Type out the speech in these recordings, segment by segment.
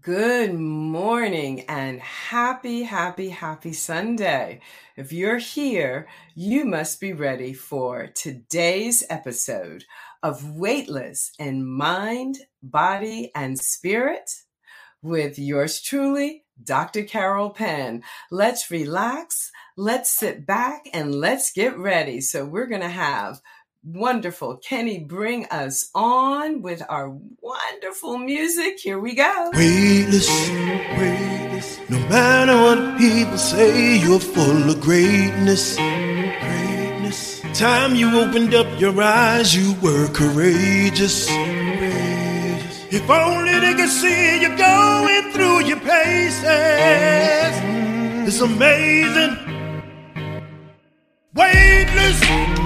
Good morning and happy, happy, happy Sunday. If you're here, you must be ready for today's episode of Weightless in Mind, Body, and Spirit with yours truly, Dr. Carol Penn. Let's relax, let's sit back, and let's get ready. So, we're going to have wonderful Kenny bring us on with our wonderful music. Here we go. Weightless, weightless. No matter what people say, you're full of greatness. Greatness. Time you opened up your eyes, you were courageous. courageous. If only they could see you going through your paces. It's amazing. Weightless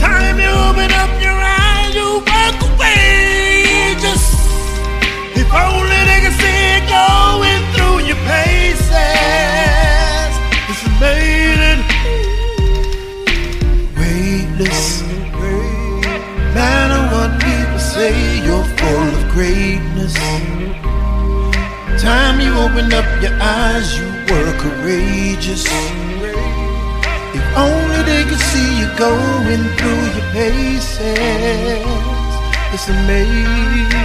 Time you open up your eyes, you if only they see it going through your paces. It's amazing. Weightless. Matter what people say, you're full of greatness. Time you open up your eyes, you were courageous. Only they could see you going through your paces. It's amazing.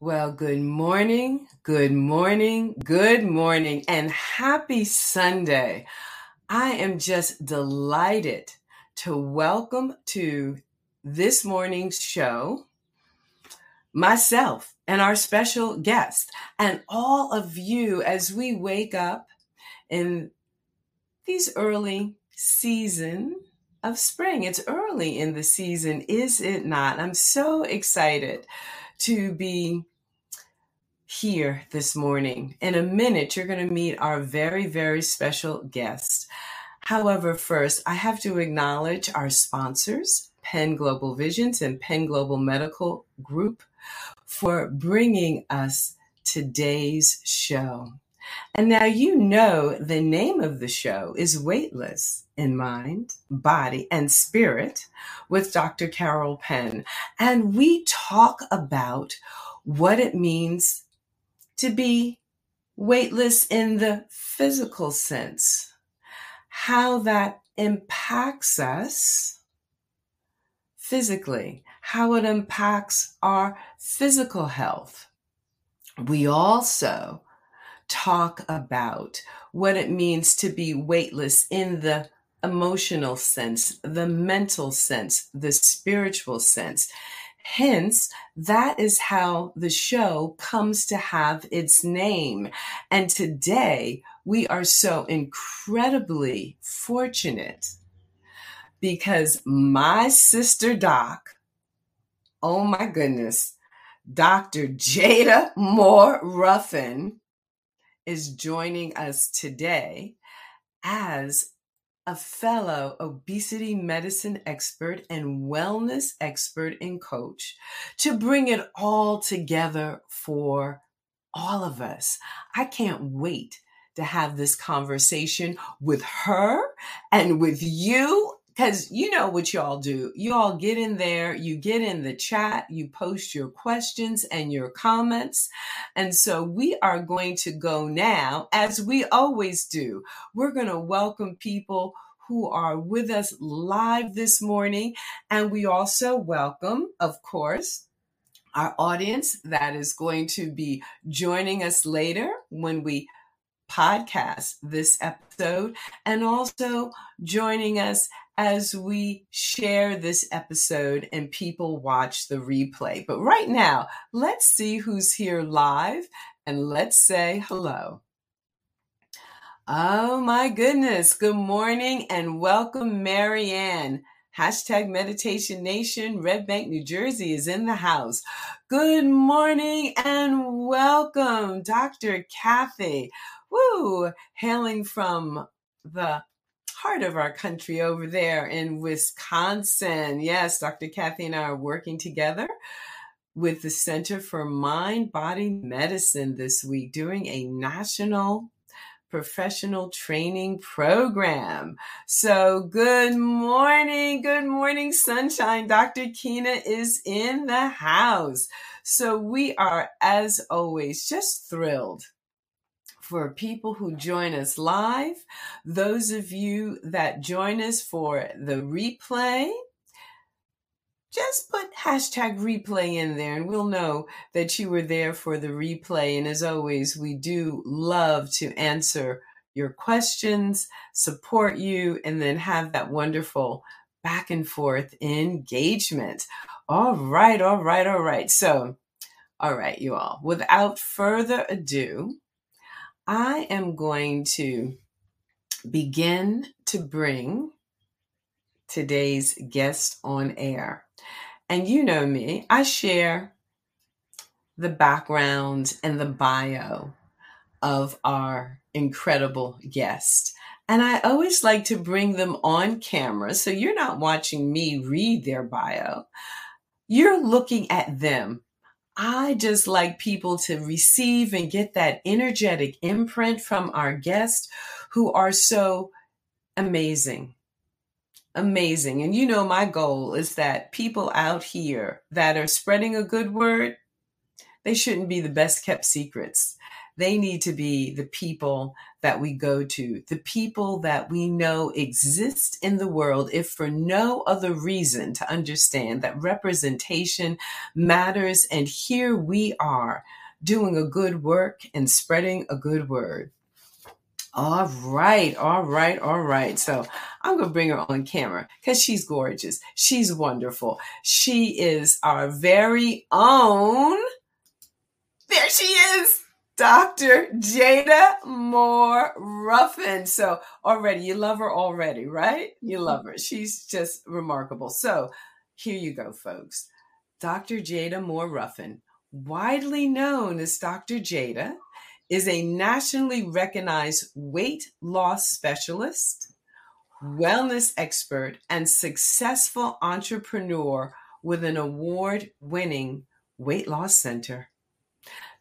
Well, good morning, good morning, good morning, and happy Sunday. I am just delighted to welcome to this morning's show myself and our special guest and all of you as we wake up in these early season of spring. It's early in the season, is it not? I'm so excited to be here this morning. In a minute, you're going to meet our very, very special guest. However, first, I have to acknowledge our sponsors, Penn Global Visions and Penn Global Medical Group, for bringing us today's show. And now you know the name of the show is Weightless in Mind, Body, and Spirit with Dr. Carol Penn. And we talk about what it means to be weightless in the physical sense how that impacts us physically, how it impacts our physical health. We also talk about what it means to be weightless in the emotional sense, the mental sense, the spiritual sense. Hence, that is how the show comes to have its name. And today, we are so incredibly fortunate because my sister Doc, oh my goodness, Dr. Jada Moore Ruffin is joining us today as a fellow obesity medicine expert and wellness expert and coach to bring it all together for all of us. I can't wait to have this conversation with her and with you because you know what y'all do. You all get in there, you get in the chat, you post your questions and your comments. And so we are going to go now, as we always do. We're going to welcome people who are with us live this morning. And we also welcome, of course, our audience that is going to be joining us later when we podcast this episode and also joining us as we share this episode and people watch the replay. But right now, let's see who's here live and let's say hello. Oh my goodness. Good morning and welcome, Marianne. Hashtag Meditation Nation, Red Bank, New Jersey is in the house. Good morning and welcome, Dr. Kathy. Woo! Hailing from the heart of our country over there in Wisconsin. Yes, Dr. Kathy and I are working together with the Center for Mind Body Medicine this week doing a national professional training program. So, good morning, good morning, sunshine. Dr. Kina is in the house. So, we are, as always, just thrilled for people who join us live, those of you that join us for the replay just put hashtag replay in there and we'll know that you were there for the replay. And as always, we do love to answer your questions, support you, and then have that wonderful back and forth engagement. All right, all right, all right. So, all right, you all, without further ado, I am going to begin to bring today's guest on air. And you know me, I share the background and the bio of our incredible guest. And I always like to bring them on camera. So you're not watching me read their bio, you're looking at them. I just like people to receive and get that energetic imprint from our guests who are so amazing amazing. And you know, my goal is that people out here that are spreading a good word, they shouldn't be the best kept secrets. They need to be the people that we go to, the people that we know exist in the world, if for no other reason to understand that representation matters. And here we are doing a good work and spreading a good word. All right, all right, all right. So I'm going to bring her on camera because she's gorgeous. She's wonderful. She is our very own. There she is, Dr. Jada Moore Ruffin. So already, you love her already, right? You mm-hmm. love her. She's just remarkable. So here you go, folks. Dr. Jada Moore Ruffin, widely known as Dr. Jada is a nationally recognized weight loss specialist, wellness expert, and successful entrepreneur with an award winning weight loss center.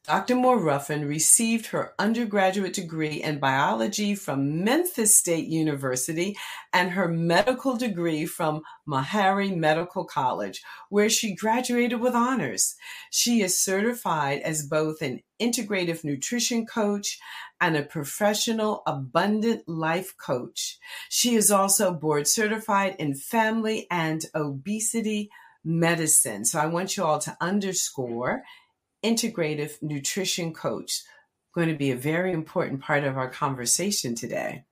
Dr. Moore Ruffin received her undergraduate degree in biology from Memphis State University and her medical degree from Meharry Medical College, where she graduated with honors. She is certified as both an integrative nutrition coach and a professional abundant life coach. She is also board certified in family and obesity medicine. So I want you all to underscore integrative nutrition coach going to be a very important part of our conversation today.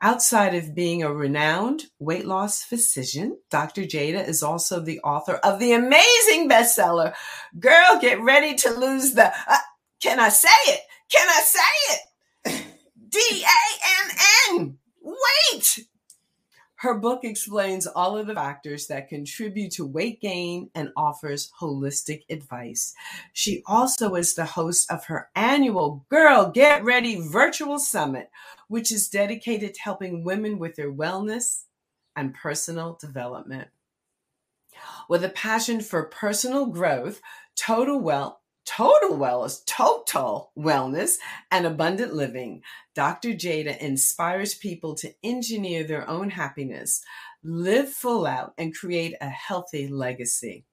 Outside of being a renowned weight loss physician, Dr. Jada is also the author of the amazing bestseller, Girl, Get Ready to Lose the. Uh, can I say it? Can I say it? D A N N. Wait. Her book explains all of the factors that contribute to weight gain and offers holistic advice. She also is the host of her annual Girl Get Ready virtual summit, which is dedicated to helping women with their wellness and personal development. With a passion for personal growth, total wealth, total wellness, total wellness, and abundant living. Dr. Jada inspires people to engineer their own happiness, live full out, and create a healthy legacy.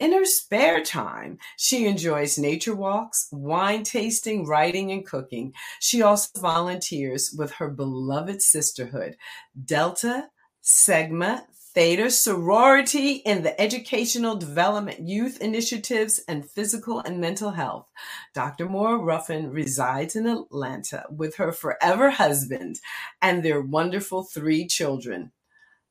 In her spare time, she enjoys nature walks, wine tasting, writing, and cooking. She also volunteers with her beloved sisterhood, Delta Sigma Theta sorority in the educational development youth initiatives and physical and mental health. Dr. Moore Ruffin resides in Atlanta with her forever husband and their wonderful three children.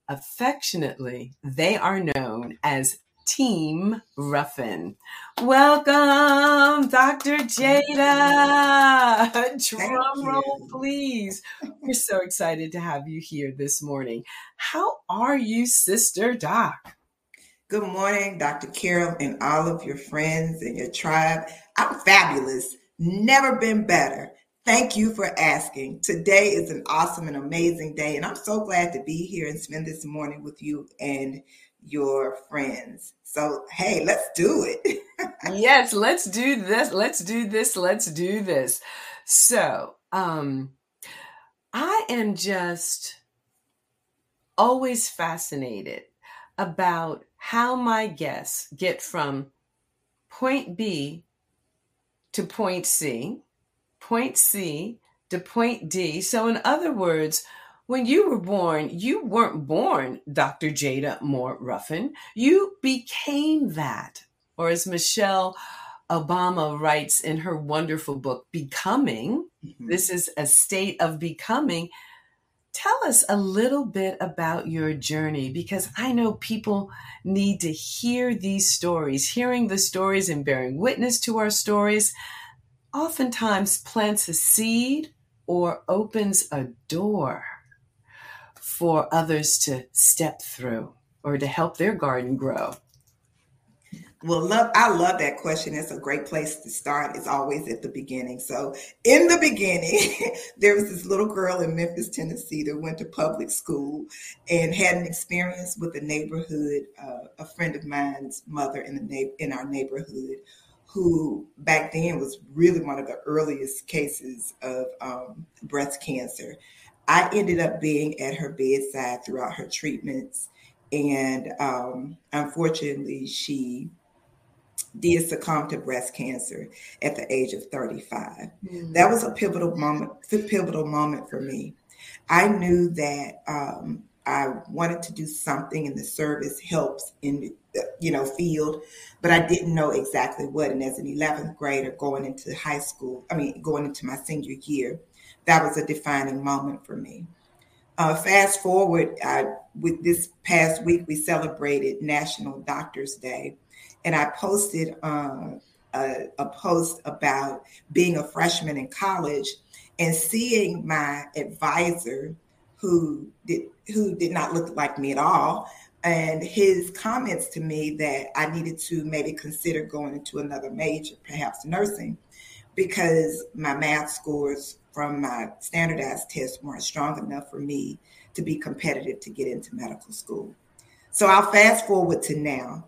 Affectionately, they are known as Team Ruffin. Welcome, Dr. Jada. Drum roll, please. We're so excited to have you here this morning. How are you, Sister Doc? Good morning, Dr. Carol, and all of your friends and your tribe. I'm fabulous. Never been better. Thank you for asking. Today is an awesome and amazing day, and I'm so glad to be here and spend this morning with you and your friends. So, hey, let's do it. yes, let's do this. Let's do this. Let's do this. So, um, I am just always fascinated about how my guests get from point B to point C, point C to point D. So, in other words, when you were born, you weren't born Dr. Jada Moore Ruffin. You became that. Or as Michelle Obama writes in her wonderful book, Becoming, mm-hmm. this is a state of becoming. Tell us a little bit about your journey because I know people need to hear these stories. Hearing the stories and bearing witness to our stories oftentimes plants a seed or opens a door for others to step through or to help their garden grow. Well, love, I love that question. It's a great place to start. It's always at the beginning. So, in the beginning, there was this little girl in Memphis, Tennessee that went to public school and had an experience with a neighborhood, uh, a friend of mine's mother in the na- in our neighborhood, who back then was really one of the earliest cases of um, breast cancer. I ended up being at her bedside throughout her treatments, and um, unfortunately, she did succumb to breast cancer at the age of 35. Mm-hmm. That was a pivotal moment, pivotal moment for me. I knew that um, I wanted to do something in the service helps in the you know field, but I didn't know exactly what. And as an 11th grader going into high school, I mean going into my senior year, that was a defining moment for me. Uh, fast forward, I, with this past week, we celebrated National Doctors Day, and I posted uh, a, a post about being a freshman in college and seeing my advisor, who did who did not look like me at all, and his comments to me that I needed to maybe consider going into another major, perhaps nursing, because my math scores from my standardized tests weren't strong enough for me to be competitive to get into medical school. So I'll fast forward to now,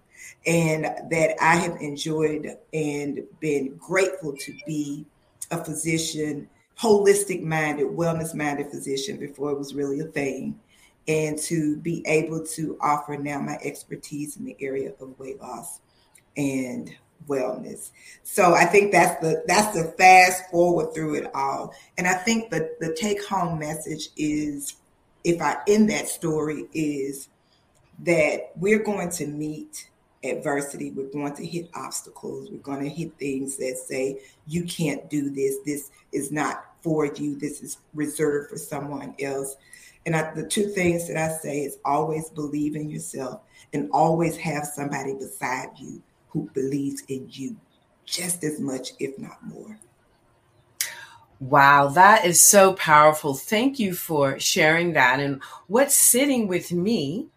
and that I have enjoyed and been grateful to be a physician, holistic minded, wellness minded physician before it was really a thing, and to be able to offer now my expertise in the area of weight loss and wellness. So I think that's the that's the fast forward through it all. And I think the the take home message is if I end that story is that we're going to meet adversity, we're going to hit obstacles, we're going to hit things that say you can't do this, this is not for you, this is reserved for someone else. And I, the two things that I say is always believe in yourself and always have somebody beside you who believes in you just as much, if not more. Wow, that is so powerful. Thank you for sharing that. And what's sitting with me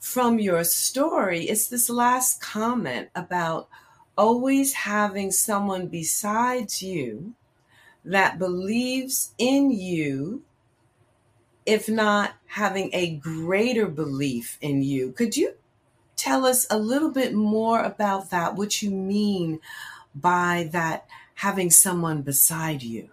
from your story is this last comment about always having someone besides you that believes in you, if not having a greater belief in you. Could you tell us a little bit more about that, what you mean by that having someone beside you?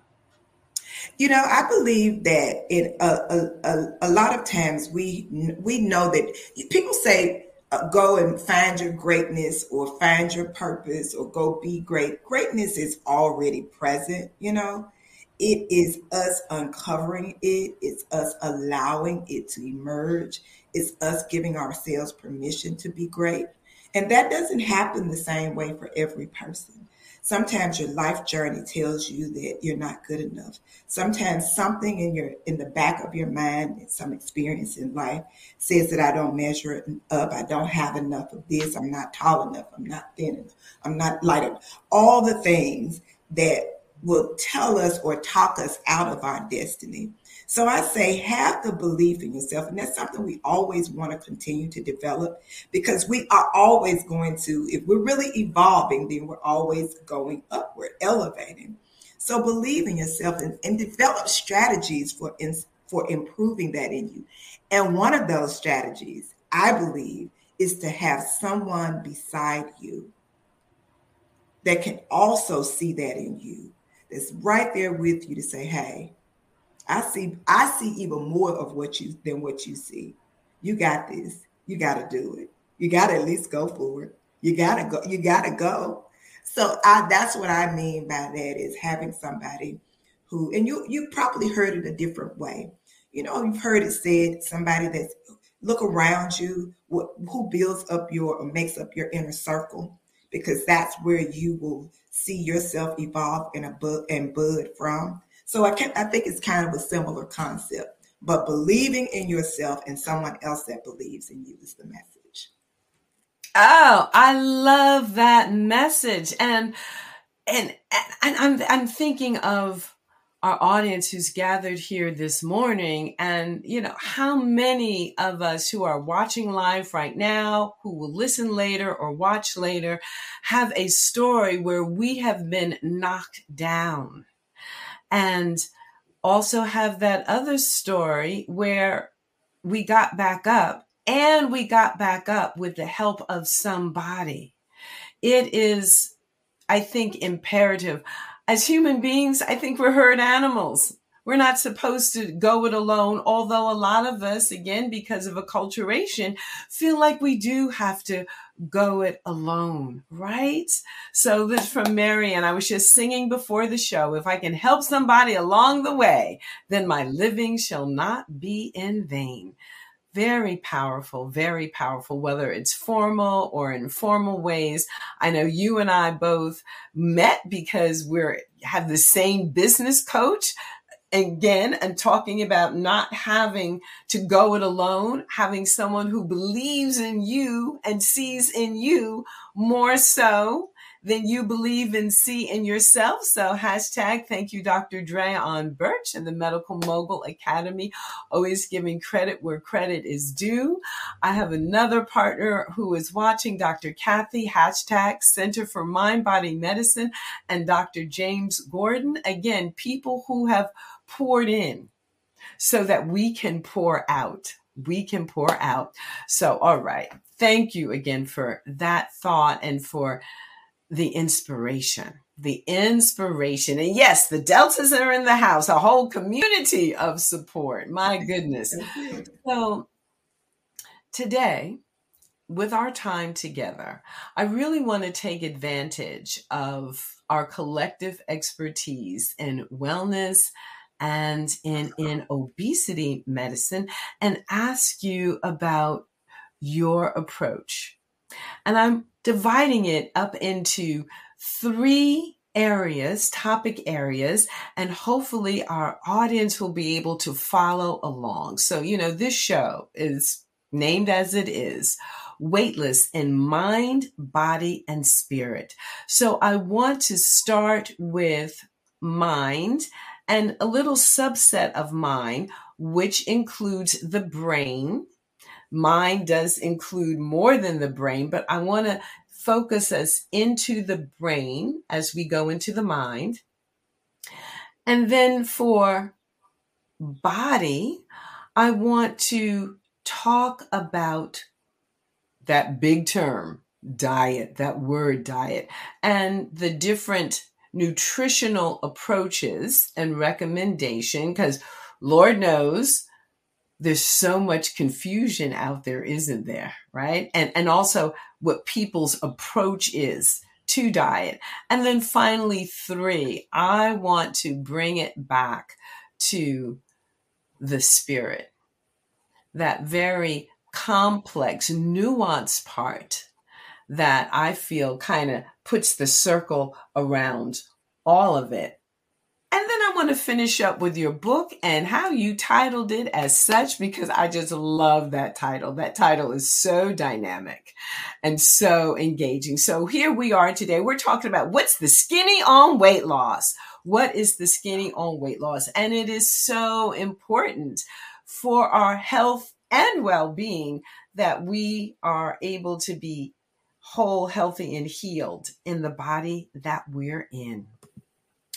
You know, I believe that a, a, a, a lot of times we we know that people say uh, go and find your greatness or find your purpose or go be great. Greatness is already present, you know. It is us uncovering it, it's us allowing it to emerge, it's us giving ourselves permission to be great. And that doesn't happen the same way for every person. Sometimes your life journey tells you that you're not good enough. Sometimes something in your in the back of your mind, some experience in life says that I don't measure up, I don't have enough of this, I'm not tall enough, I'm not thin enough, I'm not light enough. All the things that will tell us or talk us out of our destiny. So I say, have the belief in yourself. And that's something we always want to continue to develop because we are always going to, if we're really evolving, then we're always going upward, elevating. So believe in yourself and, and develop strategies for, in, for improving that in you. And one of those strategies, I believe, is to have someone beside you that can also see that in you, that's right there with you to say, hey, I see, I see even more of what you than what you see. You got this. You got to do it. You got to at least go for it. You got to go. You got to go. So I, that's what I mean by that is having somebody who, and you you probably heard it a different way. You know, you've heard it said somebody that's look around you, what, who builds up your or makes up your inner circle, because that's where you will see yourself evolve in a book and bud from. So I can I think it's kind of a similar concept, but believing in yourself and someone else that believes in you is the message. Oh, I love that message, and and and I'm I'm thinking of our audience who's gathered here this morning and you know how many of us who are watching live right now who will listen later or watch later have a story where we have been knocked down and also have that other story where we got back up and we got back up with the help of somebody it is i think imperative as human beings, I think we're herd animals. We're not supposed to go it alone, although a lot of us, again, because of acculturation, feel like we do have to go it alone, right? So this from Mary, and I was just singing before the show, if I can help somebody along the way, then my living shall not be in vain very powerful, very powerful, whether it's formal or informal ways. I know you and I both met because we're have the same business coach again and talking about not having to go it alone, having someone who believes in you and sees in you more so than you believe and see in yourself. So hashtag thank you, Dr. Draion Burch and the Medical Mogul Academy, always giving credit where credit is due. I have another partner who is watching, Dr. Kathy, hashtag Center for Mind Body Medicine, and Dr. James Gordon. Again, people who have poured in so that we can pour out. We can pour out. So, all right. Thank you again for that thought and for the inspiration. The inspiration. And yes, the Deltas are in the house, a whole community of support. My goodness. So today, with our time together, I really want to take advantage of our collective expertise in wellness and in, in obesity medicine and ask you about your approach. And I'm dividing it up into three areas, topic areas, and hopefully our audience will be able to follow along. So, you know, this show is named as it is weightless in mind, body, and spirit. So I want to start with mind and a little subset of mind, which includes the brain mind does include more than the brain, but I want to focus us into the brain as we go into the mind. And then for body, I want to talk about that big term, diet, that word diet, and the different nutritional approaches and recommendation, because Lord knows there's so much confusion out there, isn't there? Right. And, and also what people's approach is to diet. And then finally, three, I want to bring it back to the spirit, that very complex, nuanced part that I feel kind of puts the circle around all of it and then I want to finish up with your book and how you titled it as such because I just love that title. That title is so dynamic and so engaging. So here we are today. We're talking about what's the skinny on weight loss. What is the skinny on weight loss? And it is so important for our health and well being that we are able to be whole, healthy, and healed in the body that we're in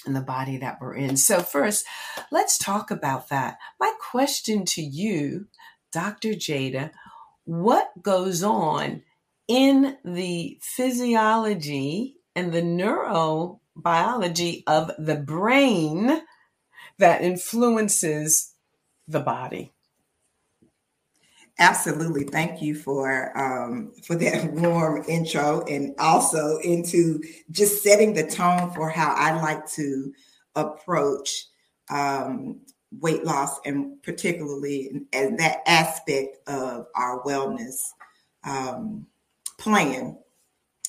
in the body that we're in. So, first, let's talk about that. My question to you, Dr. Jada, what goes on in the physiology and the neurobiology of the brain that influences the body. Absolutely. Thank you for um, for that warm intro and also into just setting the tone for how I like to approach um, weight loss and particularly as that aspect of our wellness um, plan.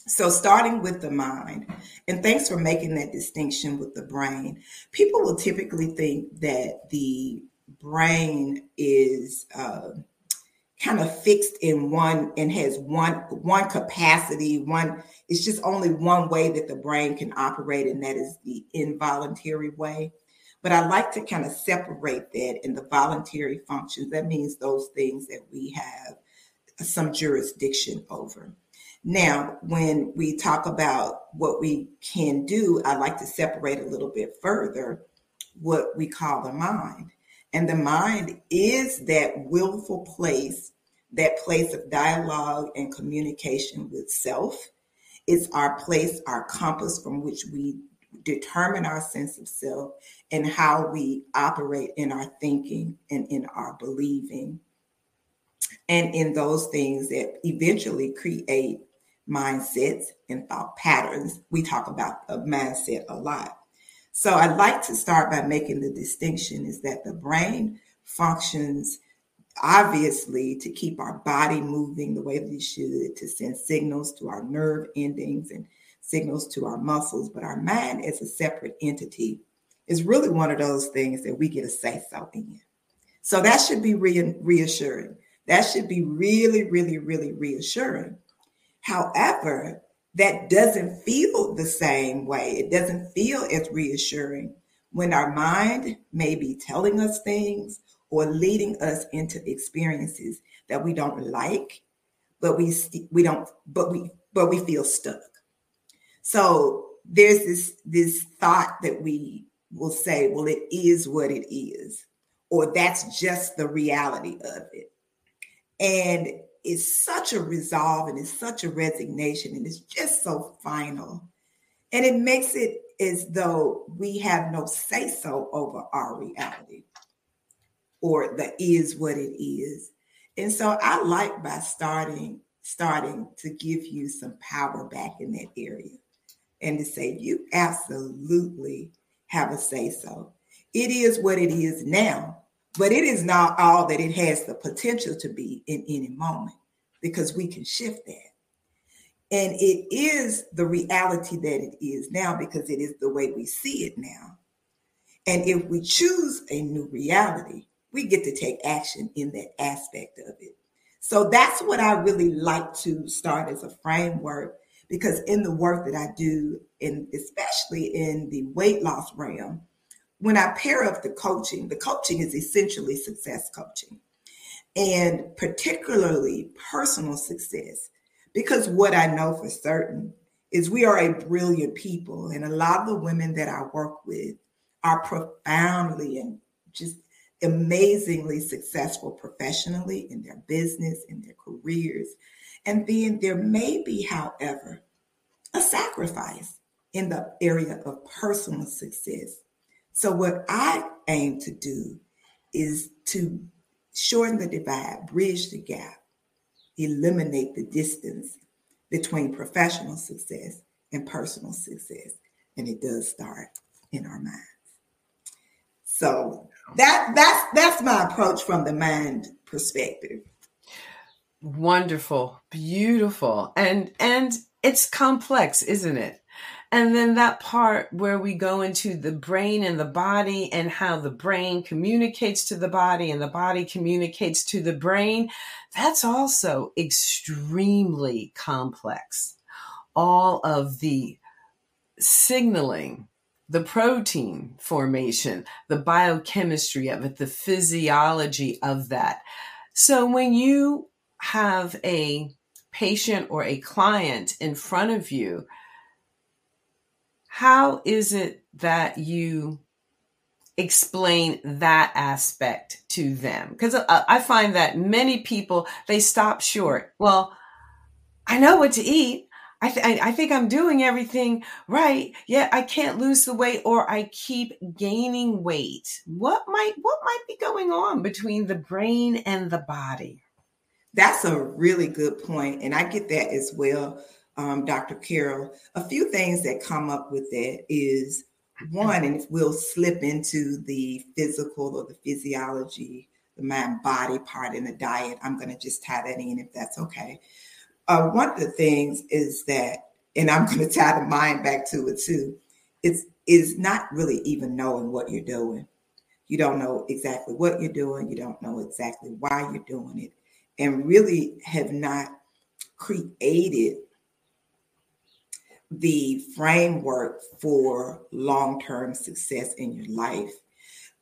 So, starting with the mind, and thanks for making that distinction with the brain. People will typically think that the brain is uh, kind of fixed in one and has one one capacity one it's just only one way that the brain can operate and that is the involuntary way. But i like to kind of separate that in the voluntary functions. That means those things that we have some jurisdiction over. Now when we talk about what we can do i like to separate a little bit further what we call the mind and the mind is that willful place, that place of dialogue and communication with self. It's our place, our compass from which we determine our sense of self and how we operate in our thinking and in our believing. And in those things that eventually create mindsets and thought patterns. We talk about a mindset a lot. So I'd like to start by making the distinction is that the brain functions obviously to keep our body moving the way that it should, to send signals to our nerve endings and signals to our muscles, but our mind as a separate entity is really one of those things that we get a say so in. So that should be re- reassuring. That should be really, really, really reassuring. However, that doesn't feel the same way. It doesn't feel as reassuring when our mind may be telling us things or leading us into experiences that we don't like, but we we don't but we but we feel stuck. So there's this this thought that we will say, well, it is what it is, or that's just the reality of it. And is such a resolve and it's such a resignation and it's just so final. And it makes it as though we have no say so over our reality or the is what it is. And so I like by starting starting to give you some power back in that area and to say you absolutely have a say so. It is what it is now, but it is not all that it has the potential to be in any moment because we can shift that. And it is the reality that it is now because it is the way we see it now. And if we choose a new reality, we get to take action in that aspect of it. So that's what I really like to start as a framework because in the work that I do, and especially in the weight loss realm, when I pair up the coaching, the coaching is essentially success coaching and particularly personal success. Because what I know for certain is we are a brilliant people, and a lot of the women that I work with are profoundly and just amazingly successful professionally in their business, in their careers. And then there may be, however, a sacrifice in the area of personal success. So, what I aim to do is to shorten the divide, bridge the gap, eliminate the distance between professional success and personal success. And it does start in our minds. So that that's that's my approach from the mind perspective. Wonderful, beautiful. And and it's complex, isn't it? And then that part where we go into the brain and the body and how the brain communicates to the body and the body communicates to the brain, that's also extremely complex. All of the signaling, the protein formation, the biochemistry of it, the physiology of that. So when you have a patient or a client in front of you how is it that you explain that aspect to them because uh, I find that many people they stop short. Well, I know what to eat. I, th- I think I'm doing everything right, yet I can't lose the weight or I keep gaining weight. What might what might be going on between the brain and the body? That's a really good point, and I get that as well, um, Dr. Carol. A few things that come up with that is one, and we'll slip into the physical or the physiology, the mind body part in the diet, I'm going to just tie that in if that's okay. Uh, one of the things is that, and I'm going to tie the mind back to it too. It's is not really even knowing what you're doing. You don't know exactly what you're doing. You don't know exactly why you're doing it, and really have not created the framework for long-term success in your life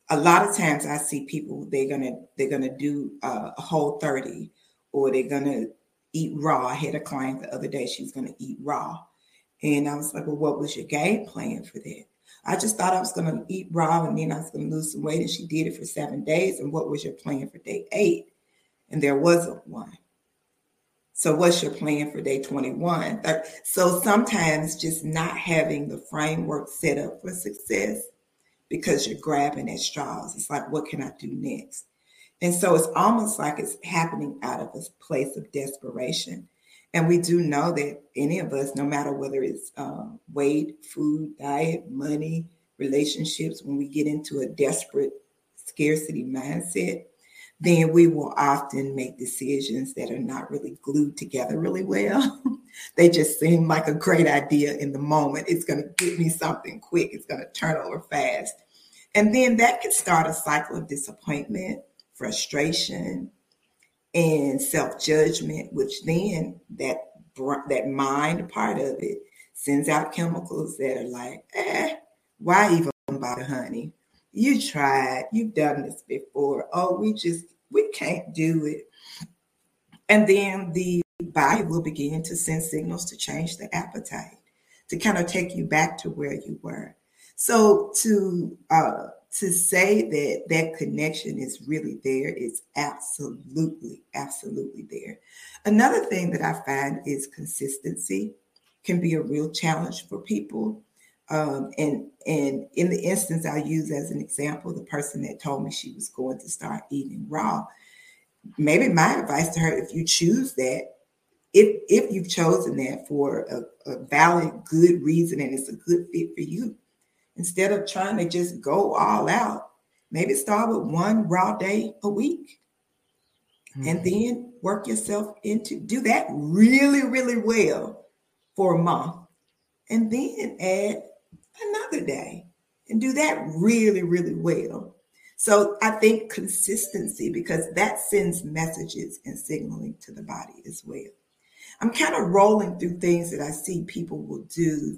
a lot of times i see people they're gonna they're gonna do uh, a Whole30 or they're gonna eat raw. I had a client the other day, she was going to eat raw. And I was like, well, what was your game plan for that? I just thought I was to eat raw and then I was to lose some weight. And she did it for seven days. And what was your plan for day eight? And there wasn't one. So, what's your plan for day 21? So, sometimes just not having the framework set up for success because you're grabbing at straws. It's like, what can I do next? And so it's almost like it's happening out of a place of desperation. And we do know that any of us, no matter whether it's um, weight, food, diet, money, relationships, when we get into a desperate scarcity mindset, then we will often make decisions that are not really glued together really well. they just seem like a great idea in the moment. It's going to get me something quick, it's going to turn over fast. And then that can start a cycle of disappointment frustration, and self judgment, which then that that mind part of it sends out chemicals that are like, eh, why even bother, honey? You tried, you've done this before. Oh, we just we can't do it. And then the body will begin to send signals to change the appetite, to kind of take you back to where you were. So to uh, to say that that connection is really there is absolutely, absolutely there. Another thing that I find is consistency can be a real challenge for people. Um, and and in the instance I use as an example, the person that told me she was going to start eating raw. Maybe my advice to her, if you choose that, if if you've chosen that for a, a valid, good reason and it's a good fit for you, instead of trying to just go all out, maybe start with one raw day a week. Mm-hmm. And then work yourself into do that really, really well for a month. And then add another day and do that really, really well. So I think consistency, because that sends messages and signaling to the body as well. I'm kind of rolling through things that I see people will do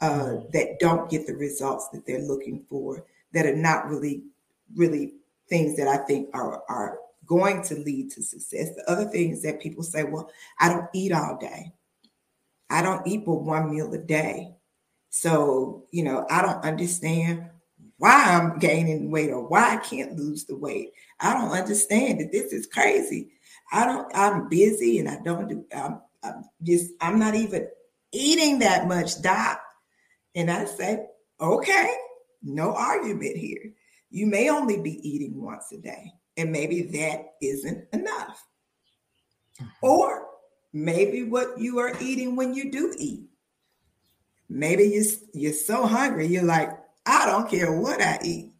uh, that don't get the results that they're looking for, that are not really, really things that I think are are going to lead to success. The other things that people say, well, I don't eat all day. I don't eat but one meal a day. So, you know, I don't understand why I'm gaining weight or why I can't lose the weight. I don't understand that this is crazy. I don't, I'm busy and I don't do, I'm, I'm just, I'm not even eating that much, doc. And I say, okay, no argument here. You may only be eating once a day, and maybe that isn't enough. Mm-hmm. Or maybe what you are eating when you do eat. Maybe you, you're so hungry, you're like, I don't care what I eat.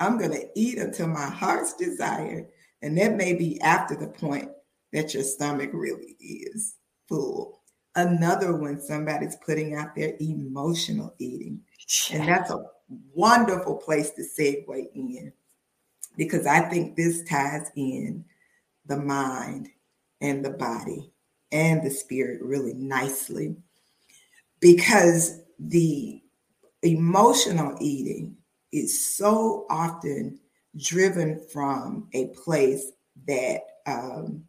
I'm going to eat until my heart's desire. And that may be after the point that your stomach really is full. Another one, somebody's putting out their emotional eating. And that's a wonderful place to segue in because I think this ties in the mind and the body and the spirit really nicely because the emotional eating is so often driven from a place that um,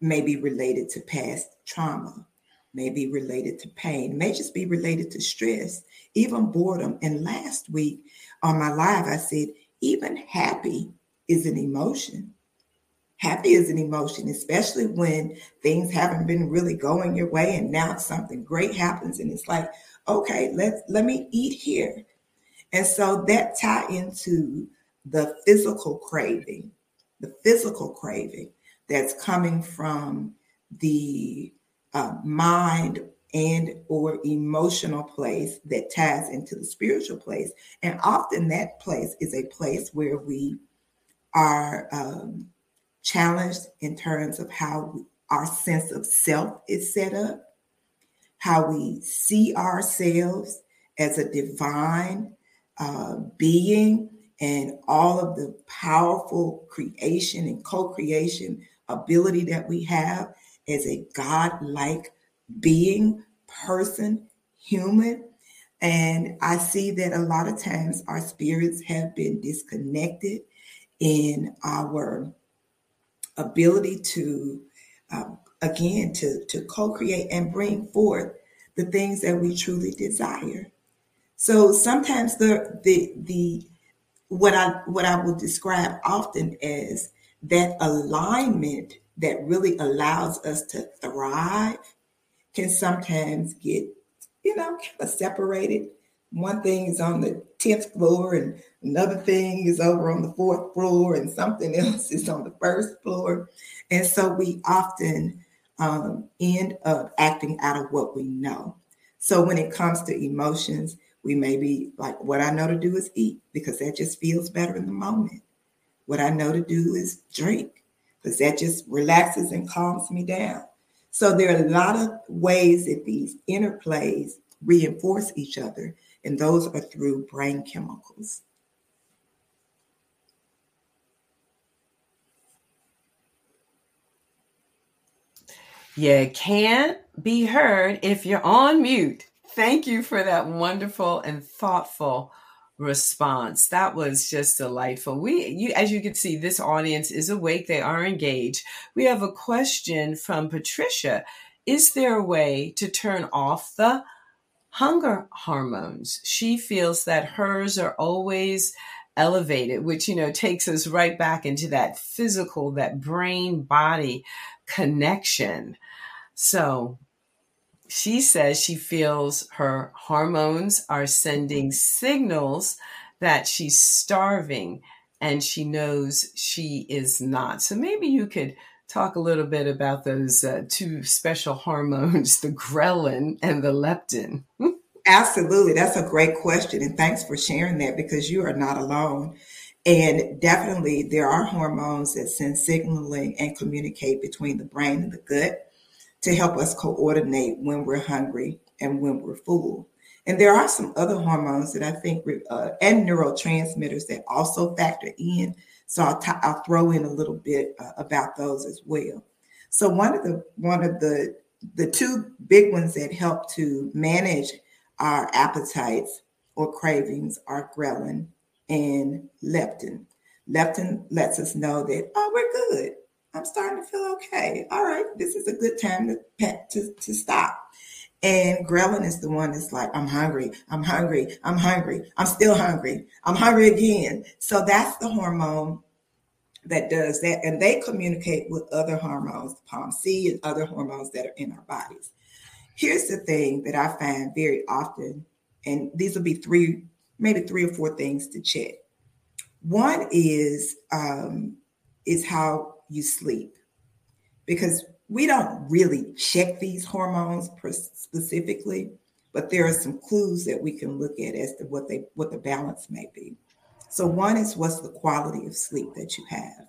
may be related to past trauma. may be related to pain, may just be related to stress, even boredom. And last week on my live, I said, even happy is an emotion. Happy is an emotion, especially when things haven't been really going your way and now something great happens and it's like, okay, let's let me eat here. And so that tie into the physical craving, the physical craving that's coming from the uh, mind and or emotional place that ties into the spiritual place and often that place is a place where we are um, challenged in terms of how we, our sense of self is set up how we see ourselves as a divine uh, being and all of the powerful creation and co-creation ability that we have as a God-like being, person, human. And I see that a lot of times our spirits have been disconnected in our ability to, uh, again, to, to co create and bring forth the things that we truly desire. So sometimes the, the, the, what I what I will describe often as that alignment that really allows us to thrive can sometimes get, you know, kind of separated. One thing is on the 10th floor and another thing is over on the fourth floor and something else is on the first floor. And so we often um, end up acting out of what we know. So when it comes to emotions, we may be like, what I know to do is eat because that just feels better in the moment. What I know to do is drink because that just relaxes and calms me down. So there are a lot of ways that these interplays reinforce each other, and those are through brain chemicals. You can't be heard if you're on mute. Thank you for that wonderful and thoughtful response. That was just delightful. We, you, as you can see, this audience is awake. They are engaged. We have a question from Patricia. Is there a way to turn off the hunger hormones? She feels that hers are always elevated, which, you know, takes us right back into that physical, that brain body connection. So she says she feels her hormones are sending signals that she's starving and she knows she is not. So maybe you could talk a little bit about those uh, two special hormones, the ghrelin and the leptin. Absolutely. That's a great question. And thanks for sharing that because you are not alone. And definitely, there are hormones that send signaling and communicate between the brain and the gut to help us coordinate when we're hungry and when we're full. And there are some other hormones that I think, uh, and neurotransmitters that also factor in. So I'll, t- I'll throw in a little bit uh, about those as well. So one of the one of the the two big ones that help to manage our appetites or cravings are ghrelin and leptin. Leptin lets us know that oh we're good I'm starting to feel okay. All right, this is a good time to to, to stop. And ghrelin is the one that's like, I'm hungry, I'm hungry, I'm hungry, I'm still hungry, I'm hungry again. So that's the hormone that does that. And they communicate with other hormones, POMC and other hormones that are in our bodies. Here's the thing that I find very often, and these will be three, maybe three or four things to check. One is um, is how you sleep. Because we don't really check these hormones specifically but there are some clues that we can look at as to what they what the balance may be. So one is what's the quality of sleep that you have.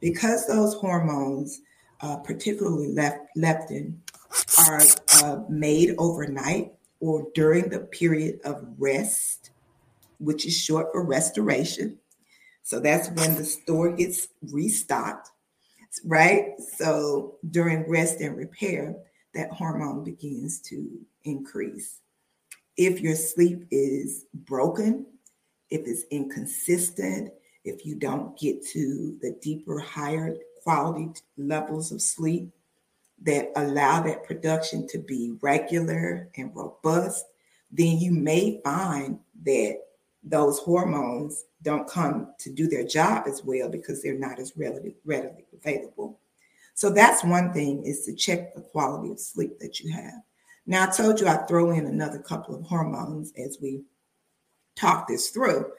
Because those hormones uh, particularly left, leptin are uh, made overnight or during the period of rest which is short for restoration so that's when the store gets restocked right? So during rest and repair, that hormone begins to increase. If your sleep is broken, if it's inconsistent, if you don't get to the deeper, higher quality levels of sleep, that allow that production to be regular and robust, then you may find that those hormones don't come to do their job as well because they're not as readily, readily available. So that's one thing is to check the quality of sleep that you have. Now, I told you I throw in another couple of hormones as we talk this through.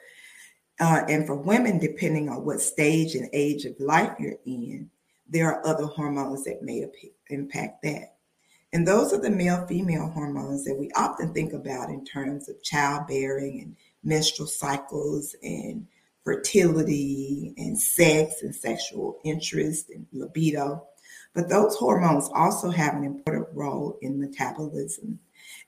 Uh, and for women, depending on what stage and age of life you're in, there are other hormones that may impact that. And those are the male female hormones that we often think about in terms of childbearing and menstrual cycles and fertility and sex and sexual interest and libido. But those hormones also have an important role in metabolism.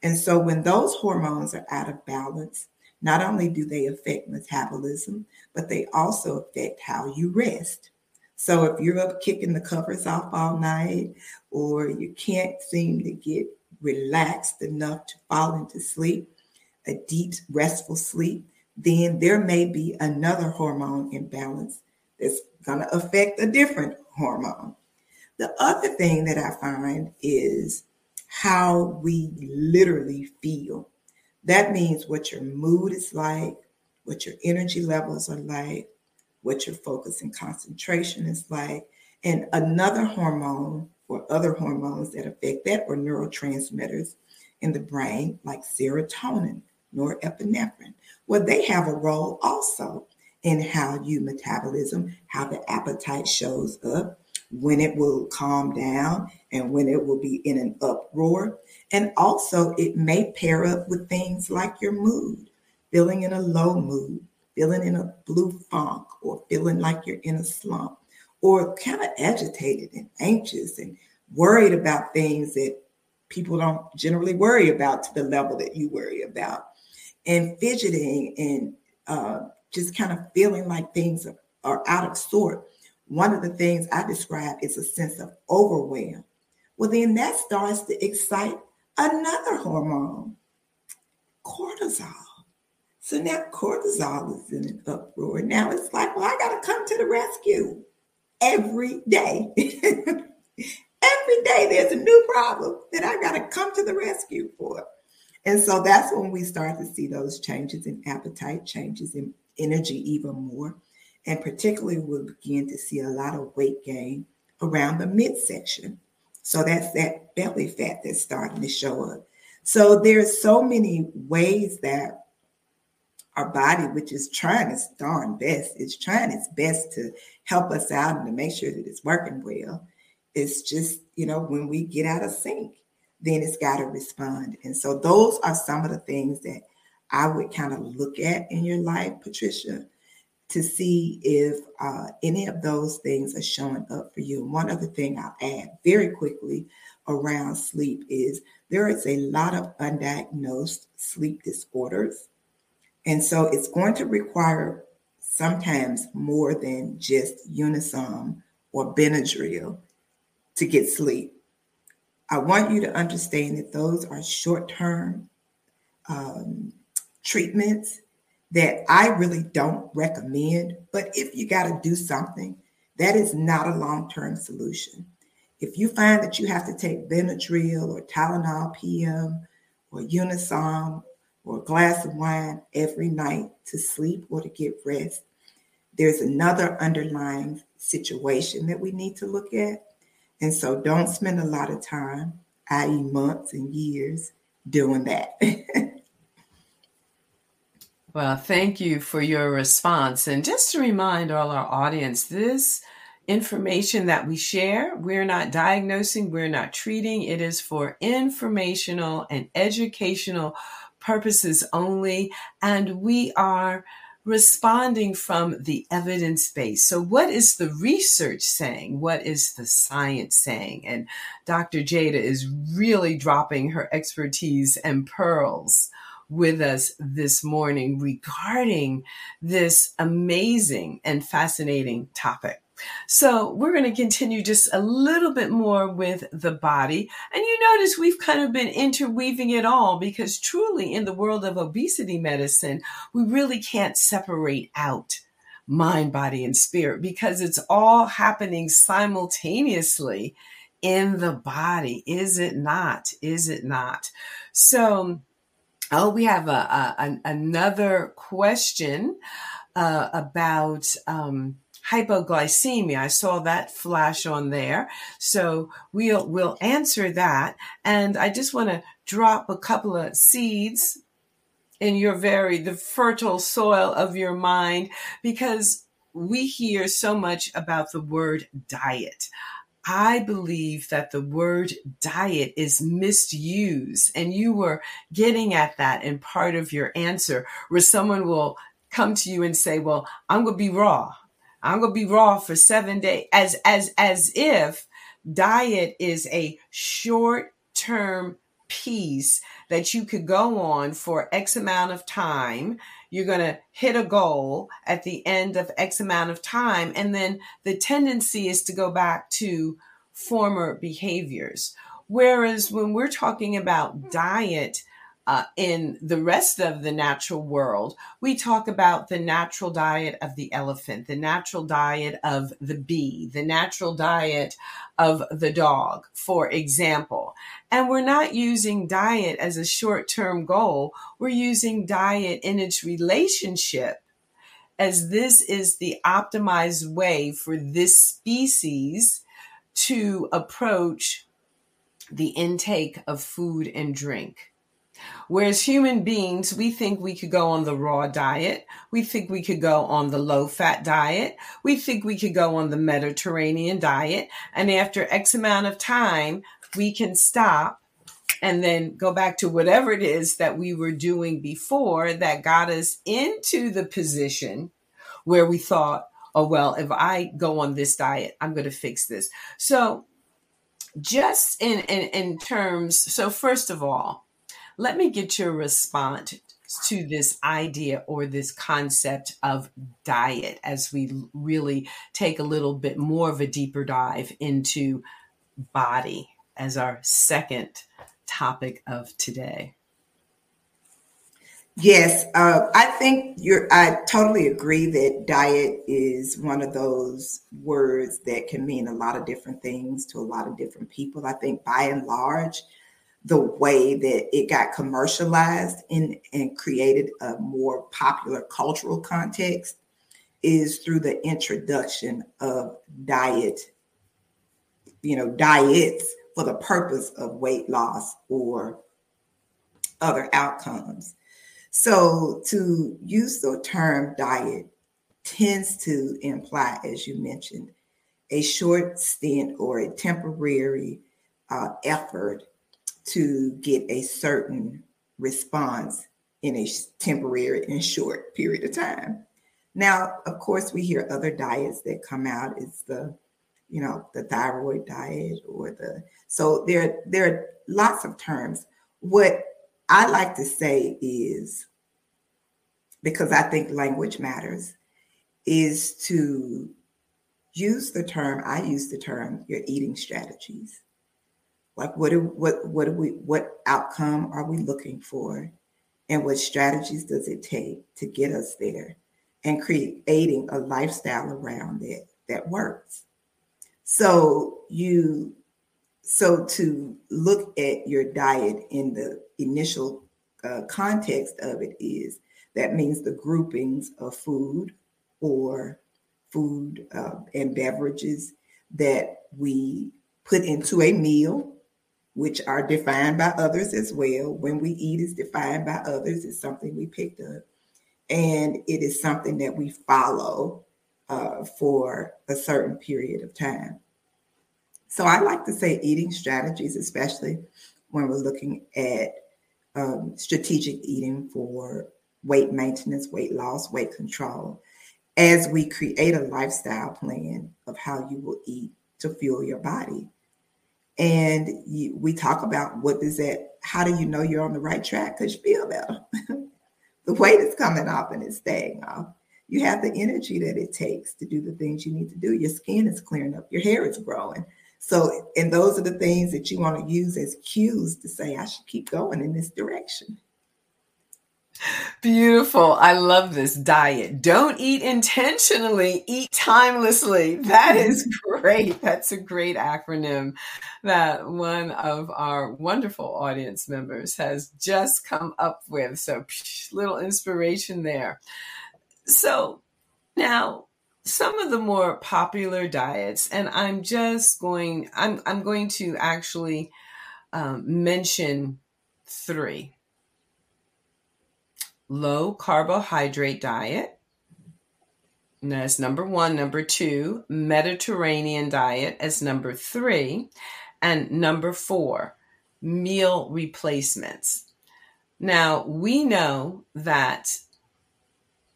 And so when those hormones are out of balance, not only do they affect metabolism, but they also affect how you rest. So if you're up kicking the covers off all night, or you can't seem to get relaxed enough to fall into sleep, a deep, restful sleep, then there may be another hormone imbalance that's going to affect a different hormone. The other thing that I find is how we literally feel. That means what your mood is like, what your energy levels are like, what your focus and concentration is like. And another hormone or other hormones that affect that or neurotransmitters in the brain, like serotonin, norepinephrine. Well, they have a role also in how you metabolism, how the appetite shows up, when it will calm down and when it will be in an uproar. And also, it may pair up with things like your mood, feeling in a low mood, feeling in a blue funk, or feeling like you're in a slump, or kind of agitated and anxious and worried about things that people don't generally worry about to the level that you worry about, and fidgeting and uh, just kind of feeling like things are, out of sort one of the things I describe is a sense of overwhelm. Well, then that starts to excite another hormone, cortisol. So now cortisol is in an uproar. Now it's like, well, I got to come to the rescue every day. every day there's a new problem that I got to come to the rescue for. And so that's when we start to see those changes in appetite, changes in energy even more and particularly we'll begin to see a lot of weight gain around the midsection. So that's that belly fat that's starting to show up. So there's so many ways that our body, which is trying its darn best, is trying its best to help us out and to make sure that it's working well. It's just, you know, when we get out of sync, then it's got to respond. And so those are some of the things that I would kind of look at in your life, Patricia, to see if uh, any of those things are showing up for you. And one other thing I'll add very quickly around sleep is there is a lot of undiagnosed sleep disorders. And so it's going to require sometimes more than just Unisom or Benadryl to get sleep. I want you to understand that those are short term um, treatments that I really don't recommend. But if you got to do something, that is not a long term solution. If you find that you have to take Benadryl or Tylenol PM or Unisom or a glass of wine every night to sleep or to get rest, there's another underlying situation that we need to look at. And so don't spend a lot of time, i.e., months and years, doing that. Well, thank you for your response. And just to remind all our audience, this information that we share, we're not diagnosing, we're not treating. It is for informational and educational purposes only. And we are responding from the evidence base. So, what is the research saying? What is the science saying? And Dr. Jada is really dropping her expertise and pearls with us this morning regarding this amazing and fascinating topic. So, we're going to continue just a little bit more with the body. And you notice we've kind of been interweaving it all because truly in the world of obesity medicine, we really can't separate out mind, body, and spirit because it's all happening simultaneously in the body. Is it not? Is it not? So, oh, we have a, a another question uh, about um, hypoglycemia. I saw that flash on there. So we'll we'll answer that. And I just want to drop a couple of seeds in your very the fertile soil of your mind because we hear so much about the word diet. I believe that the word diet is misused, and you were getting at that in part of your answer, where someone will come to you and say, "Well, I'm going to be raw. I'm to be raw for seven days," as as as if diet is a short term piece that you could go on for X amount of time. You're going to hit a goal at the end of X amount of time. And then the tendency is to go back to former behaviors. Whereas when we're talking about diet, uh, in the rest of the natural world, we talk about the natural diet of the elephant, the natural diet of the bee, the natural diet of the dog, for example. And we're not using diet as a short term goal, we're using diet in its relationship as this is the optimized way for this species to approach the intake of food and drink. Whereas human beings, we think we could go on the raw diet. We think we could go on the low fat diet. We think we could go on the Mediterranean diet. And after X amount of time, we can stop and then go back to whatever it is that we were doing before that got us into the position where we thought, oh, well, if I go on this diet, I'm going to fix this. So, just in, in, in terms, so first of all, let me get your response to this idea or this concept of diet as we really take a little bit more of a deeper dive into body as our second topic of today. Yes, uh, I think you're. I totally agree that diet is one of those words that can mean a lot of different things to a lot of different people. I think by and large, the way that it got commercialized and, and created a more popular cultural context is through the introduction of diet, you know, diets for the purpose of weight loss or other outcomes. So to use the term diet tends to imply, as you mentioned, a short stint or a temporary uh, effort to get a certain response in a temporary and short period of time. Now, of course, we hear other diets that come out. It's the, you know, the thyroid diet or the so there there are lots of terms. What I like to say is because I think language matters, is to use the term, I use the term your eating strategies. Like what do, what what do we what outcome are we looking for? And what strategies does it take to get us there and creating a lifestyle around it that works? So you so to look at your diet in the initial uh, context of it is that means the groupings of food or food uh, and beverages that we put into a meal which are defined by others as well. When we eat is defined by others, it's something we picked up. And it is something that we follow uh, for a certain period of time. So I like to say eating strategies, especially when we're looking at um, strategic eating for weight maintenance, weight loss, weight control, as we create a lifestyle plan of how you will eat to fuel your body and you, we talk about what does that how do you know you're on the right track? Because you feel better. The weight is coming off and it's staying off. You have the energy that it takes to do the things you need to do. Your skin is clearing up. Your hair is growing. So and those are the things that you want to use as cues to say i should keep going in this direction Beautiful. I love this diet. Don't eat intentionally, eat timelessly. That is great. That's a great acronym that one of our wonderful audience members has just come up with. So, little inspiration there. So, now some of the more popular diets, and I'm just going, I'm, I'm going to actually um, mention three low carbohydrate diet. And that's number one. Number two, Mediterranean diet as number three. And number four, meal replacements. Now, we know that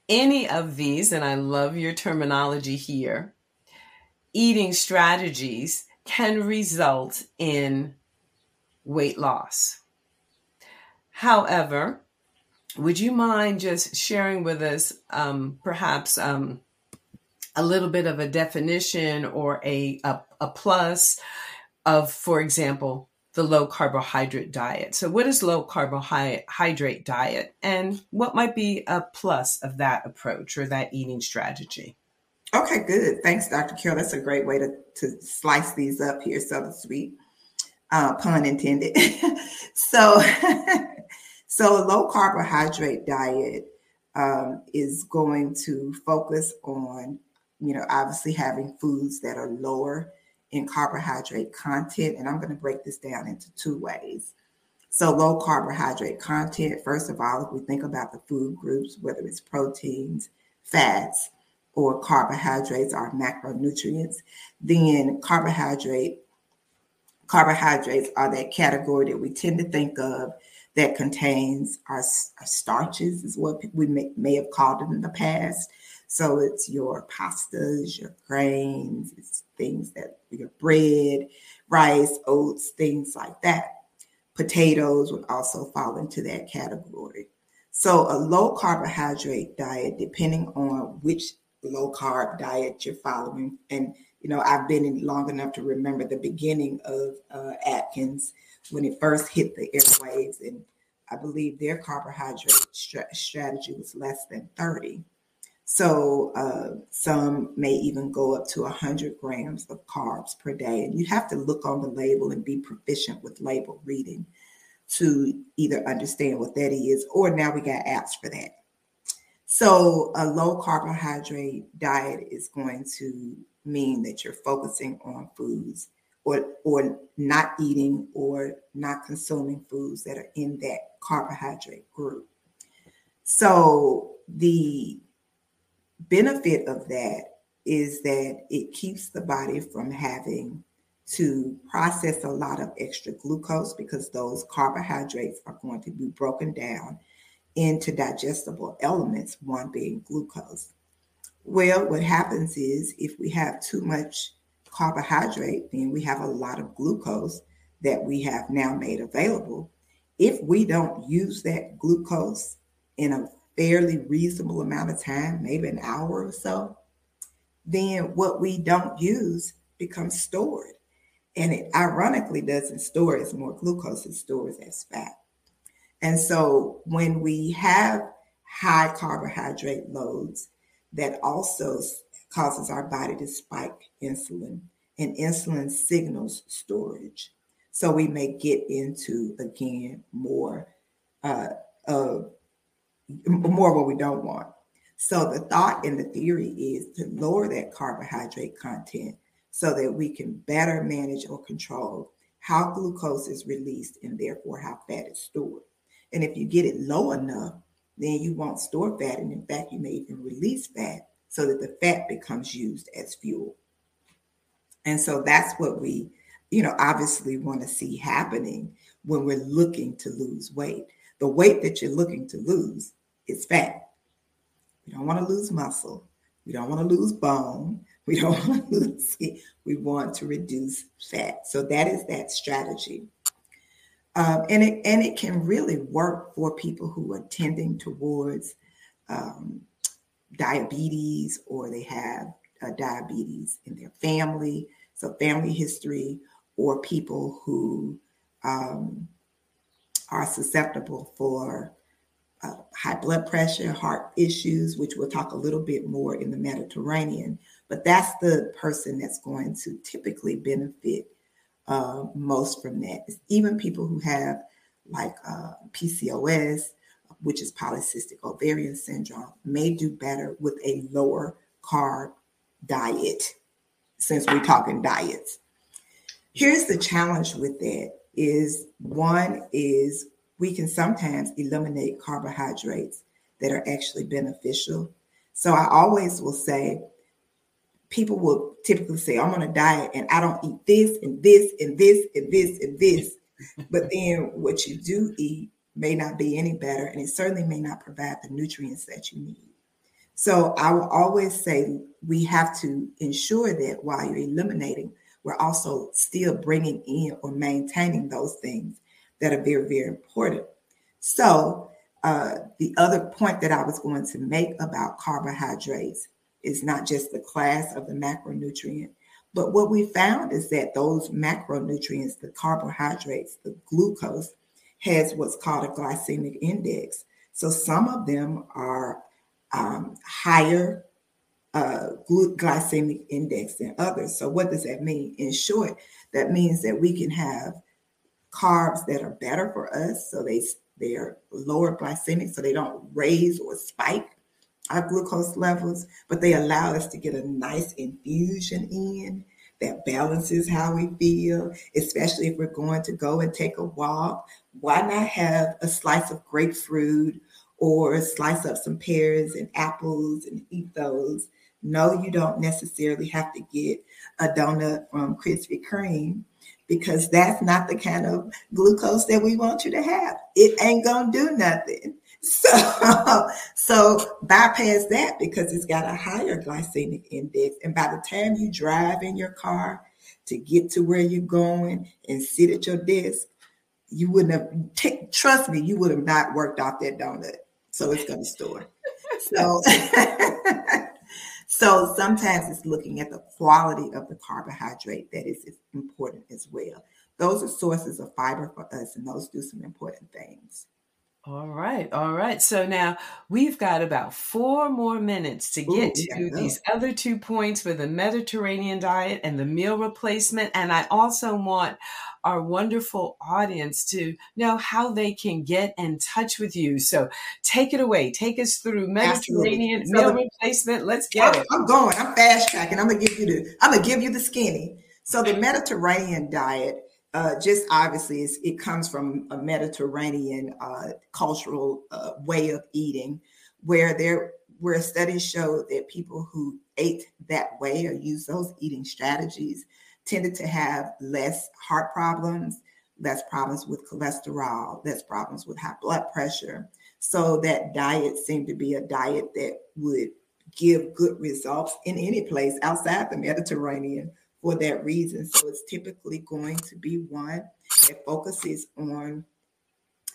any of these, and I love your terminology here, eating strategies can result in weight loss. However, would you mind just sharing with us um, perhaps um, a little bit of a definition or a, a, a plus of, for example, the low carbohydrate diet. So, what is low carbohydrate diet, and what might be a plus of that approach or that eating strategy? Okay, good. Thanks, Dr. Carol. That's a great way to, to slice these up here, so to speak. Uh, pun intended. so, so a low carbohydrate diet um, is going to focus on, you know, obviously having foods that are lower in carbohydrate content. And I'm going to break this down into two ways. So, low carbohydrate content, first of all, if we think about the food groups, whether it's proteins, fats, or carbohydrates are macronutrients, then carbohydrate carbohydrates are that category that we tend to think of that contains our, our starches is what we may, may have called it in the past so it's your pastas, your grains, it's things that your bread, rice, oats, things like that. Potatoes would also fall into that category. So a low carbohydrate diet, depending on which low carb diet you're following, and you know I've been in long enough to remember the beginning of uh, Atkins when it first hit the airwaves, and I believe their carbohydrate strategy was less than 30. So uh, some may even go up to 100 grams of carbs per day. And you have to look on the label and be proficient with label reading to either understand what that is, or now we got apps for that. So a low carbohydrate diet is going to mean that you're focusing on foods or, or not eating or not consuming foods that are in that carbohydrate group. So the benefit of that is that it keeps the body from having to process a lot of extra glucose because those carbohydrates are going to be broken down into digestible elements, one being glucose. Well, what happens is if we have too much carbohydrate, then we have a lot of glucose that we have now made available. If we don't use that glucose in a fairly reasonable amount of time, maybe an hour or so, then what we don't use becomes stored. And it ironically doesn't store as more glucose, it stores as fat. And so when we have high carbohydrate loads, that also causes our body to spike insulin, and insulin signals storage. So we may get into again more uh, of more what we don't want. So the thought and the theory is to lower that carbohydrate content so that we can better manage or control how glucose is released and therefore how fat is stored. And if you get it low enough, then you won't store fat. And in fact, you may even release fat so that the fat becomes used as fuel. And so that's what we, you know, obviously want to see happening when we're looking to lose weight. The weight that you're looking to lose is fat. We don't want to lose muscle. We don't want to lose bone. We don't want to lose. We want to reduce fat. So that is that strategy. Um, and it and it can really work for people who are tending towards um, diabetes or they have uh, diabetes in their family, so family history, or people who um, are susceptible for uh, high blood pressure, heart issues, which we'll talk a little bit more in the Mediterranean. But that's the person that's going to typically benefit uh, most from that. It's even people who have like uh, PCOS, which is polycystic ovarian syndrome, may do better with a lower carb diet, since we're talking diets. Here's the challenge with that is one is we can sometimes eliminate carbohydrates that are actually beneficial. So I always will say, people will typically say, I'm on a diet and I don't eat this and this and this and this and this. but then what you do eat may not be any better and it certainly may not provide the nutrients that you need. So I will always say we have to ensure that while you're eliminating, we're also still bringing in or maintaining those things that are very, very important. So, uh, the other point that I was going to make about carbohydrates is not just the class of the macronutrient, but what we found is that those macronutrients, the carbohydrates, the glucose, has what's called a glycemic index. So some of them are um, higher uh, glycemic index than others. So what does that mean? In short, that means that we can have carbs that are better for us, so they they are lower glycemic, so they don't raise or spike our glucose levels, but they allow us to get a nice infusion in that balances how we feel, especially if we're going to go and take a walk. Why not have a slice of grapefruit or slice up some pears and apples and eat those? No, you don't necessarily have to get a donut from Krispy Kreme because that's not the kind of glucose that we want you to have. It ain't gonna do nothing. So, so bypass that because it's got a higher glycemic index. And by the time you drive in your car to get to where you're going and sit at your desk, you wouldn't have, t- trust me, you would have not worked off that donut. So it's to store. So, so sometimes it's looking at the quality of the carbohydrate that is important as well. Those are sources of fiber for us, and those do some important things. All right, all right. So now we've got about four more minutes to get Ooh, to these other two points with the Mediterranean diet and the meal replacement. And I also want our wonderful audience to know how they can get in touch with you. So take it away. Take us through Mediterranean meal replacement. Let's get I'm, it. I'm going. I'm fast tracking. I'm gonna give you the. I'm gonna give you the skinny. So the Mediterranean diet uh, just obviously it comes from a Mediterranean uh, cultural uh, way of eating, where there where studies show that people who ate that way or used those eating strategies tended to have less heart problems, less problems with cholesterol, less problems with high blood pressure. So that diet seemed to be a diet that would give good results in any place outside the Mediterranean for that reason. So it's typically going to be one that focuses on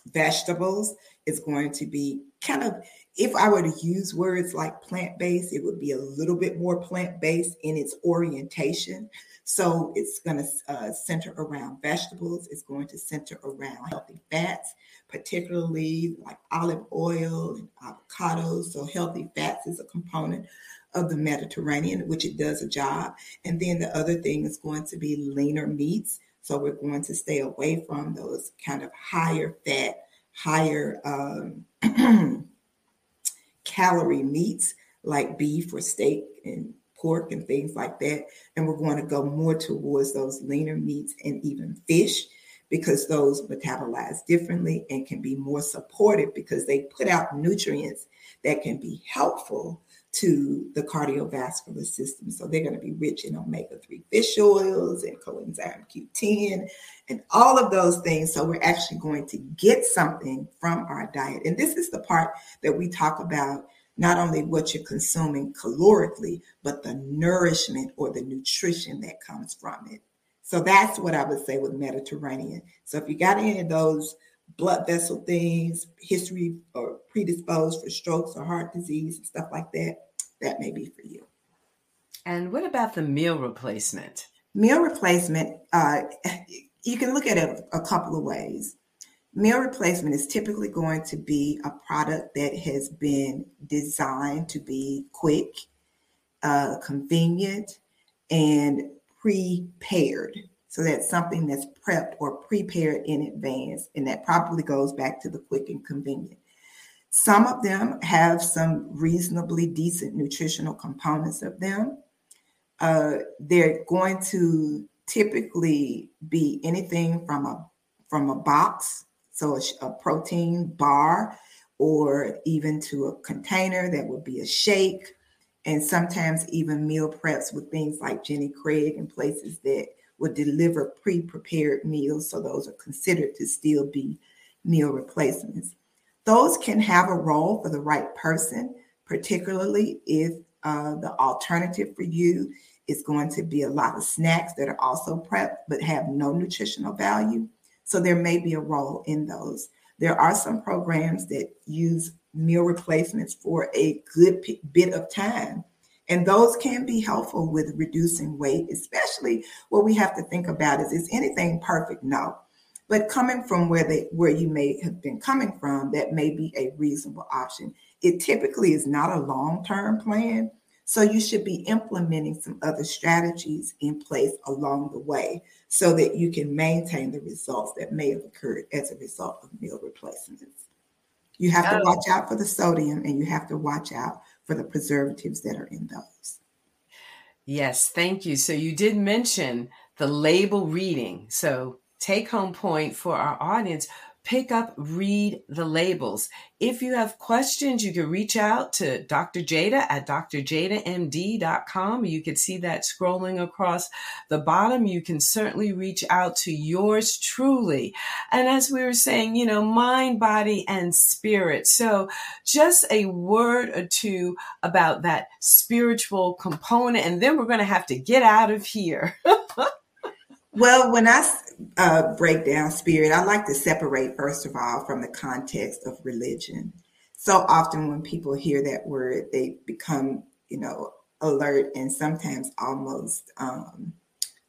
vegetables. It's going to be kind of, if I were to use words like plant based, it would be a little bit more plant based in its orientation. So it's going to uh, center around vegetables. It's going to center around healthy fats, particularly like olive oil and avocados. So healthy fats is a component of the Mediterranean, which it does a job. And then the other thing is going to be leaner meats. So we're going to stay away from those kind of higher fat, higher um, calorie meats like beef or steak and pork and things like that. And we're going to go more towards those leaner meats and even fish because those metabolize differently and can be more supportive because they put out nutrients that can be helpful to the cardiovascular system. So they're going to be rich in omega 3 fish oils and coenzyme Q10 and all of those things. So we're actually going to get something from our diet. And this is the part that we talk about not only what you're consuming calorically, but the nourishment or the nutrition that comes from it. So that's what I would say with Mediterranean. So if you got any of those blood vessel things, history or predisposed for strokes or heart disease and stuff like that, that may be for you. And what about the meal replacement? Meal replacement, uh, you can look at it a couple of ways. Meal replacement is typically going to be a product that has been designed to be quick, uh, convenient, and prepared. So that's something that's prepped or prepared in advance. And that probably goes back to the quick and convenient. Some of them have some reasonably decent nutritional components of them. Uh, they're going to typically be anything from a from a box, so a, a protein bar, or even to a container that would be a shake, and sometimes even meal preps with things like Jenny Craig and places that would deliver pre-prepared meals. So those are considered to still be meal replacements. Those can have a role for the right person, particularly if uh, the alternative for you is going to be a lot of snacks that are also prepped but have no nutritional value. So there may be a role in those. There are some programs that use meal replacements for a good p- bit of time. And those can be helpful with reducing weight, especially what we have to think about is is anything perfect? No. But coming from where they where you may have been coming from, that may be a reasonable option. It typically is not a long-term plan. So you should be implementing some other strategies in place along the way so that you can maintain the results that may have occurred as a result of meal replacements. You have to watch out for the sodium and you have to watch out for the preservatives that are in those. Yes, thank you. So you did mention the label reading. So take home point for our audience pick up, read the labels. If you have questions, you can reach out to Dr. Jada at drjadamd.com. You can see that scrolling across the bottom. You can certainly reach out to yours truly. And as we were saying, you know, mind, body, and spirit. So just a word or two about that spiritual component. And then we're going to have to get out of here. Well, when I uh, break down spirit, I like to separate, first of all, from the context of religion. So often when people hear that word, they become, you know, alert and sometimes almost um,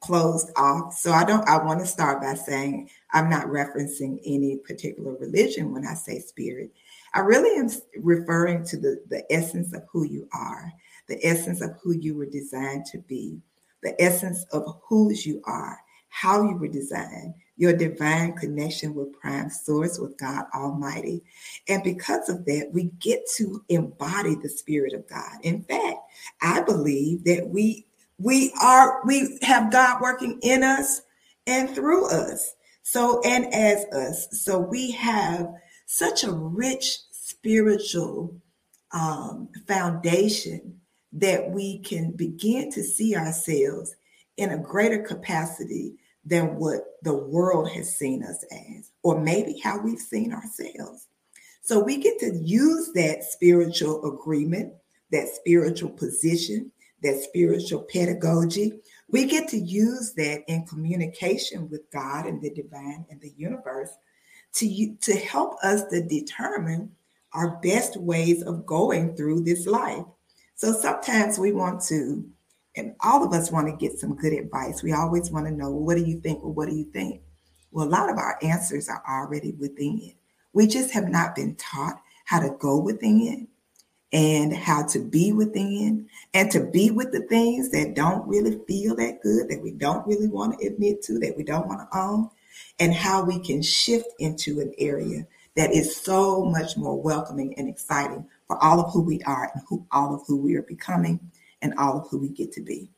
closed off. So I don't, I want to start by saying I'm not referencing any particular religion when I say spirit. I really am referring to the, the essence of who you are, the essence of who you were designed to be, the essence of whose you are how you were designed, your divine connection with prime source, with God Almighty. And because of that, we get to embody the Spirit of God. In fact, I believe that we we are we have God working in us and through us. So and as us. So we have such a rich spiritual um, foundation that we can begin to see ourselves in a greater capacity than what the world has seen us as, or maybe how we've seen ourselves. So we get to use that spiritual agreement, that spiritual position, that spiritual pedagogy. We get to use that in communication with God and the divine and the universe to, to help us to determine our best ways of going through this life. So sometimes we want to and all of us want to get some good advice. We always want to know, well, what do you think? Well, what do you think? Well, a lot of our answers are already within it. We just have not been taught how to go within it and how to be within and to be with the things that don't really feel that good, that we don't really want to admit to, that we don't want to own, and how we can shift into an area that is so much more welcoming and exciting for all of who we are and who all of who we are becoming and all of who we get to be.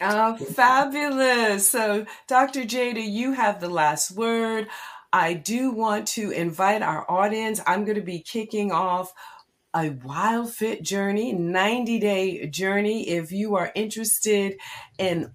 Oh, fabulous. So, Dr. Jada, you have the last word. I do want to invite our audience. I'm going to be kicking off a WildFit journey 90 day journey if you are interested in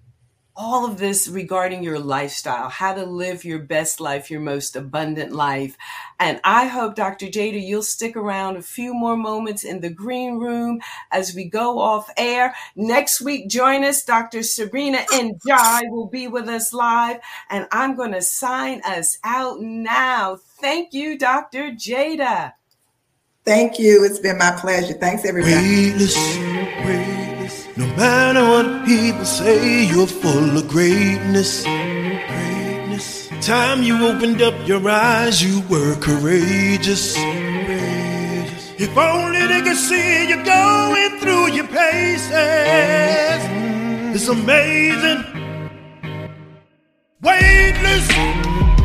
all of this regarding your lifestyle, how to live your best life, your most abundant life. And I hope, Dr. Jada, you'll stick around a few more moments in the green room as we go off air. Next week, join us. Dr. Sabrina Jai will be with us live, and I'm going to sign us out now. Thank you, Dr. Jada. Thank you. It's been my pleasure. Thanks, everybody. No matter what people say, you're full of greatness. Greatness. Time you opened up your eyes, you were courageous. If only they could see you going through your paces. It's amazing. Weightless